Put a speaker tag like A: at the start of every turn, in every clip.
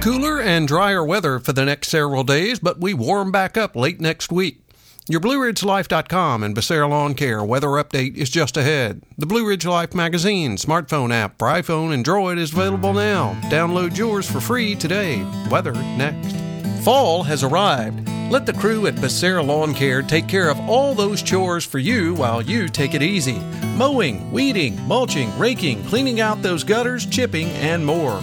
A: Cooler and drier weather for the next several days, but we warm back up late next week. Your BlueRidgeLife.com and Becerra Lawn Care weather update is just ahead. The Blue Ridge Life magazine smartphone app for iPhone and Droid is available now. Download yours for free today. Weather next. Fall has arrived. Let the crew at Becerra Lawn Care take care of all those chores for you while you take it easy. Mowing, weeding, mulching, raking, cleaning out those gutters, chipping, and more.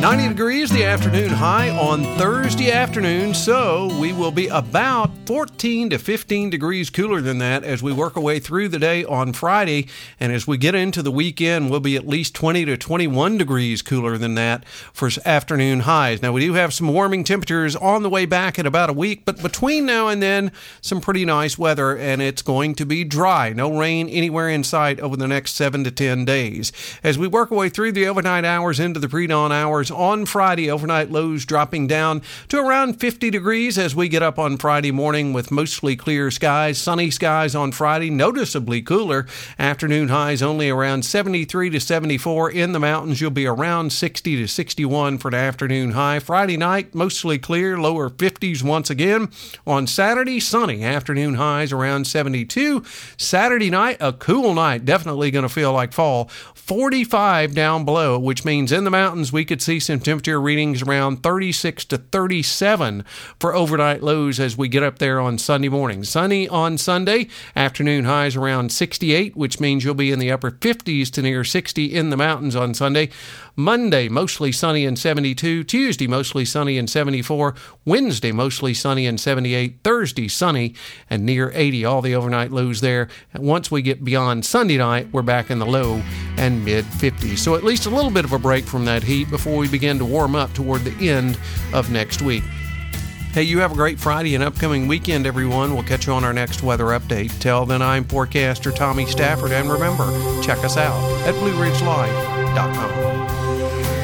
A: 90 degrees the afternoon high on Thursday afternoon, so we will be about 14 to 15 degrees cooler than that as we work our way through the day on Friday. And as we get into the weekend, we'll be at least 20 to 21 degrees cooler than that for afternoon highs. Now, we do have some warming temperatures on the way back in about a week, but between now and then, some pretty nice weather, and it's going to be dry. No rain anywhere in sight over the next 7 to 10 days. As we work our way through the overnight hours into the pre dawn hours, on Friday. Overnight lows dropping down to around 50 degrees as we get up on Friday morning with mostly clear skies. Sunny skies on Friday, noticeably cooler. Afternoon highs only around 73 to 74. In the mountains, you'll be around 60 to 61 for the afternoon high. Friday night, mostly clear, lower 50s once again. On Saturday, sunny. Afternoon highs around 72. Saturday night, a cool night. Definitely going to feel like fall. 45 down below, which means in the mountains we could see some temperature readings around 36 to 37 for overnight lows as we get up there on Sunday morning. Sunny on Sunday, afternoon highs around 68, which means you'll be in the upper 50s to near 60 in the mountains on Sunday. Monday, mostly sunny and 72. Tuesday, mostly sunny and 74. Wednesday, mostly sunny and 78. Thursday, sunny and near 80. All the overnight lows there. And once we get beyond Sunday night, we're back in the low and mid 50s. So at least a little bit of a break from that heat before we begin to warm up toward the end of next week. Hey, you have a great Friday and upcoming weekend, everyone. We'll catch you on our next weather update. Till then, I'm forecaster Tommy Stafford, and remember, check us out at BlueRidgeLife.com.